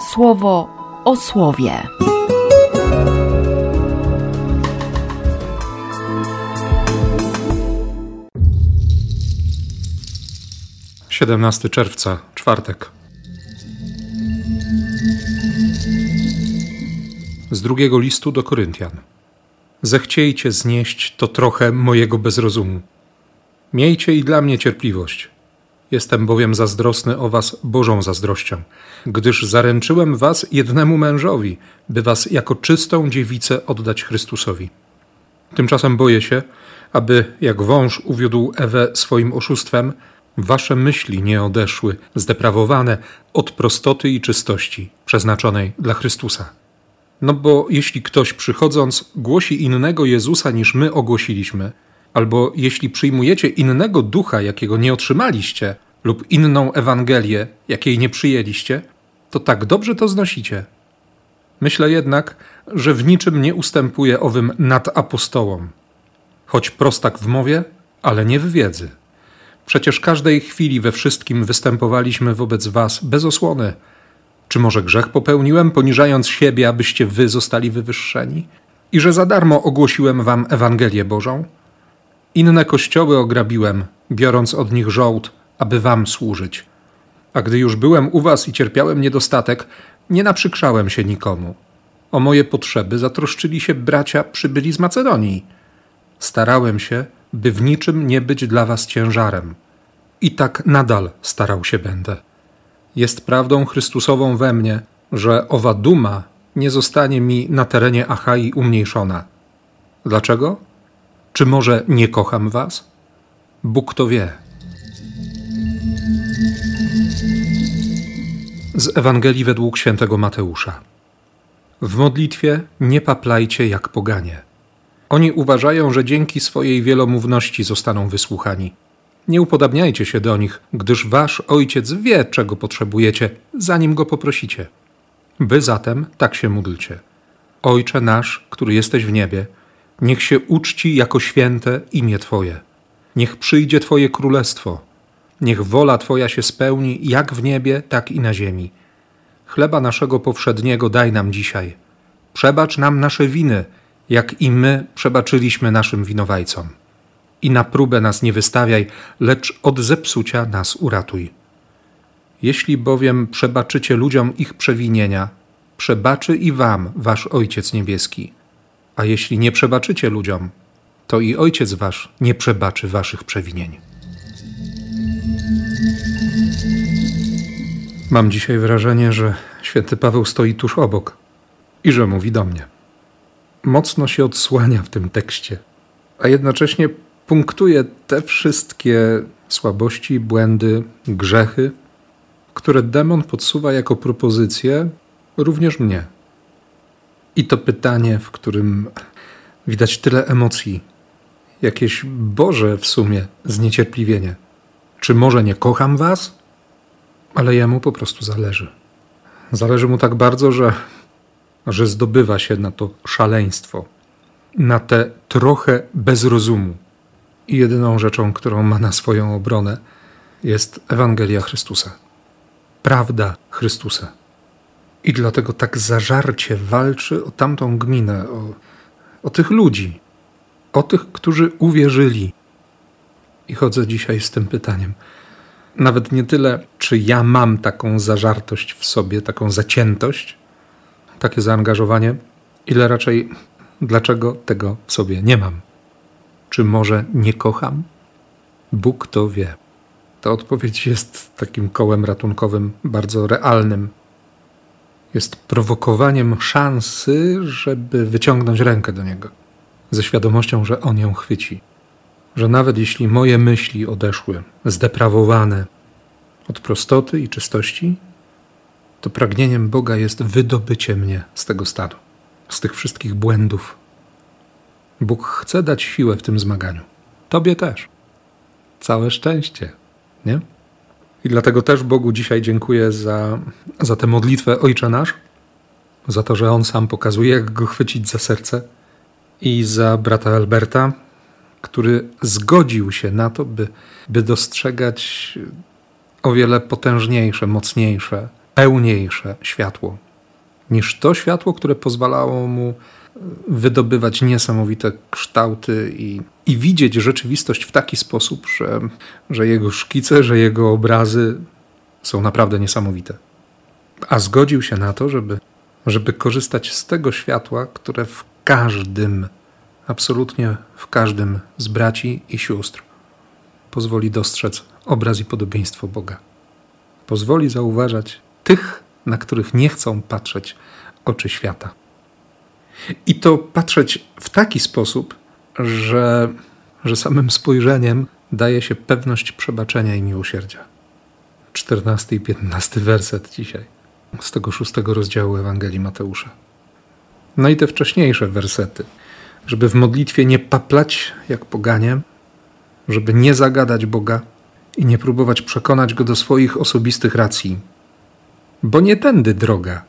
słowo o słowie. 17 czerwca, czwartek. Z drugiego listu do Koryntian. Zechciejcie znieść to trochę mojego bezrozumu. Miejcie i dla mnie cierpliwość. Jestem bowiem zazdrosny o was Bożą zazdrością, gdyż zaręczyłem was jednemu mężowi, by was jako czystą dziewicę oddać Chrystusowi. Tymczasem boję się, aby jak wąż uwiódł Ewę swoim oszustwem, wasze myśli nie odeszły, zdeprawowane od prostoty i czystości przeznaczonej dla Chrystusa. No bo jeśli ktoś przychodząc głosi innego Jezusa niż my ogłosiliśmy, albo jeśli przyjmujecie innego ducha, jakiego nie otrzymaliście, lub inną Ewangelię, jakiej nie przyjęliście, to tak dobrze to znosicie. Myślę jednak, że w niczym nie ustępuje owym nadapostołom. Choć prostak w mowie, ale nie w wiedzy. Przecież każdej chwili we wszystkim występowaliśmy wobec was bez osłony. Czy może grzech popełniłem, poniżając siebie, abyście wy zostali wywyższeni? I że za darmo ogłosiłem wam Ewangelię Bożą? Inne kościoły ograbiłem, biorąc od nich żołd, aby wam służyć. A gdy już byłem u was i cierpiałem niedostatek, nie naprzykrzałem się nikomu. O moje potrzeby zatroszczyli się bracia przybyli z Macedonii. Starałem się, by w niczym nie być dla was ciężarem. I tak nadal starał się będę. Jest prawdą Chrystusową we mnie, że owa duma nie zostanie mi na terenie Achai umniejszona. Dlaczego? Czy może nie kocham was? Bóg to wie. Z Ewangelii według świętego Mateusza. W modlitwie nie paplajcie jak poganie. Oni uważają, że dzięki swojej wielomówności zostaną wysłuchani. Nie upodabniajcie się do nich, gdyż wasz ojciec wie, czego potrzebujecie, zanim go poprosicie. Wy zatem tak się módlcie. Ojcze nasz, który jesteś w niebie, niech się uczci jako święte imię Twoje. Niech przyjdzie Twoje królestwo. Niech wola Twoja się spełni jak w niebie, tak i na ziemi. Chleba naszego powszedniego daj nam dzisiaj. Przebacz nam nasze winy, jak i my przebaczyliśmy naszym winowajcom. I na próbę nas nie wystawiaj, lecz od zepsucia nas uratuj. Jeśli bowiem przebaczycie ludziom ich przewinienia, przebaczy i wam wasz Ojciec Niebieski. A jeśli nie przebaczycie ludziom, to i Ojciec wasz nie przebaczy waszych przewinień. Mam dzisiaj wrażenie, że święty Paweł stoi tuż obok i że mówi do mnie. Mocno się odsłania w tym tekście, a jednocześnie punktuje te wszystkie słabości, błędy, grzechy, które demon podsuwa jako propozycję również mnie. I to pytanie, w którym widać tyle emocji, jakieś Boże w sumie zniecierpliwienie. Czy może nie kocham was? Ale jemu po prostu zależy. Zależy mu tak bardzo, że, że zdobywa się na to szaleństwo, na tę trochę bezrozumu. I jedyną rzeczą, którą ma na swoją obronę, jest Ewangelia Chrystusa. Prawda Chrystusa. I dlatego tak zażarcie walczy o tamtą gminę, o, o tych ludzi, o tych, którzy uwierzyli. I chodzę dzisiaj z tym pytaniem. Nawet nie tyle, czy ja mam taką zażartość w sobie, taką zaciętość, takie zaangażowanie, ile raczej dlaczego tego w sobie nie mam. Czy może nie kocham? Bóg to wie. Ta odpowiedź jest takim kołem ratunkowym bardzo realnym. Jest prowokowaniem szansy, żeby wyciągnąć rękę do niego, ze świadomością, że on ją chwyci. Że nawet jeśli moje myśli odeszły, zdeprawowane od prostoty i czystości, to pragnieniem Boga jest wydobycie mnie z tego stanu, z tych wszystkich błędów, Bóg chce dać siłę w tym zmaganiu. Tobie też. Całe szczęście, nie? I dlatego też Bogu dzisiaj dziękuję za, za tę modlitwę Ojcze Nasz, za to, że On sam pokazuje, jak go chwycić za serce, i za brata Alberta, który zgodził się na to, by, by dostrzegać o wiele potężniejsze, mocniejsze, pełniejsze światło niż to światło, które pozwalało mu wydobywać niesamowite kształty i, i widzieć rzeczywistość w taki sposób, że, że jego szkice, że jego obrazy są naprawdę niesamowite. A zgodził się na to, żeby, żeby korzystać z tego światła, które w każdym, absolutnie w każdym z braci i sióstr pozwoli dostrzec obraz i podobieństwo Boga. Pozwoli zauważać tych, na których nie chcą patrzeć oczy świata. I to patrzeć w taki sposób, że, że samym spojrzeniem daje się pewność przebaczenia i miłosierdzia. 14 i 15 werset dzisiaj z tego szóstego rozdziału Ewangelii Mateusza. No i te wcześniejsze wersety, żeby w modlitwie nie paplać jak poganie, żeby nie zagadać Boga i nie próbować przekonać Go do swoich osobistych racji. Bo nie tędy droga,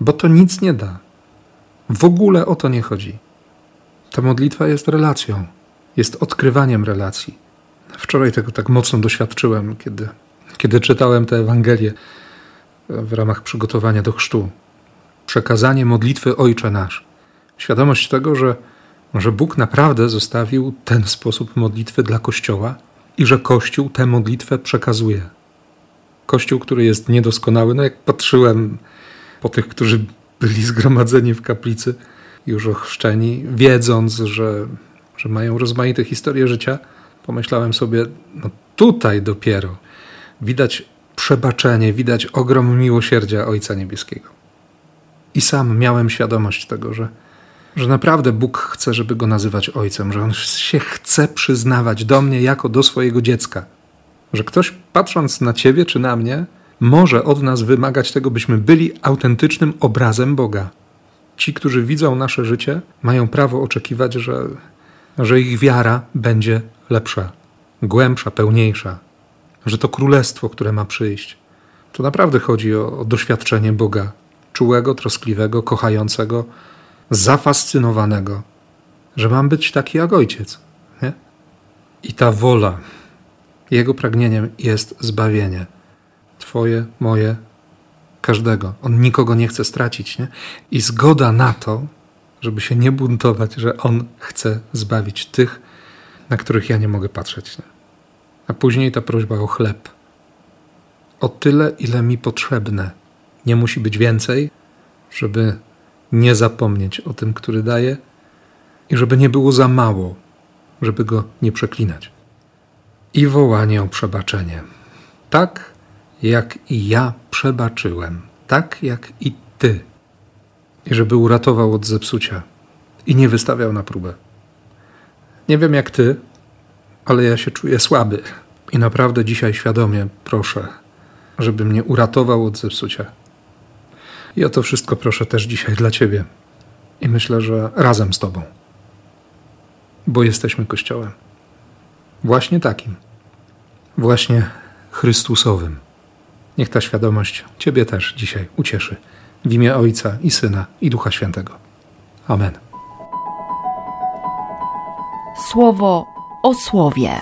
bo to nic nie da. W ogóle o to nie chodzi. Ta modlitwa jest relacją, jest odkrywaniem relacji. Wczoraj tego tak mocno doświadczyłem, kiedy, kiedy czytałem tę Ewangelię w ramach przygotowania do chrztu. Przekazanie modlitwy Ojcze Nasz. Świadomość tego, że, że Bóg naprawdę zostawił ten sposób modlitwy dla Kościoła i że Kościół tę modlitwę przekazuje. Kościół, który jest niedoskonały, no jak patrzyłem po tych, którzy byli zgromadzeni w kaplicy, już ochrzczeni, wiedząc, że, że mają rozmaite historie życia, pomyślałem sobie, no tutaj dopiero widać przebaczenie, widać ogrom miłosierdzia Ojca Niebieskiego. I sam miałem świadomość tego, że, że naprawdę Bóg chce, żeby go nazywać Ojcem, że On się chce przyznawać do mnie jako do swojego dziecka. Że ktoś patrząc na Ciebie czy na mnie, może od nas wymagać tego, byśmy byli autentycznym obrazem Boga. Ci, którzy widzą nasze życie, mają prawo oczekiwać, że, że ich wiara będzie lepsza, głębsza, pełniejsza, że to królestwo, które ma przyjść. To naprawdę chodzi o, o doświadczenie Boga, czułego, troskliwego, kochającego, zafascynowanego, że mam być taki jak ojciec. Nie? I ta wola, jego pragnieniem jest zbawienie. Twoje, moje, każdego. On nikogo nie chce stracić. Nie? I zgoda na to, żeby się nie buntować, że on chce zbawić tych, na których ja nie mogę patrzeć. Nie? A później ta prośba o chleb. O tyle, ile mi potrzebne. Nie musi być więcej, żeby nie zapomnieć o tym, który daje, i żeby nie było za mało, żeby go nie przeklinać. I wołanie o przebaczenie. Tak, jak i ja przebaczyłem, tak jak i ty. I żeby uratował od zepsucia i nie wystawiał na próbę. Nie wiem jak ty, ale ja się czuję słaby i naprawdę dzisiaj świadomie proszę, żeby mnie uratował od zepsucia. I o to wszystko proszę też dzisiaj dla Ciebie. I myślę, że razem z Tobą. Bo jesteśmy Kościołem. Właśnie takim. Właśnie Chrystusowym. Niech ta świadomość Ciebie też dzisiaj ucieszy. W imię Ojca i Syna i Ducha Świętego. Amen. Słowo o słowie.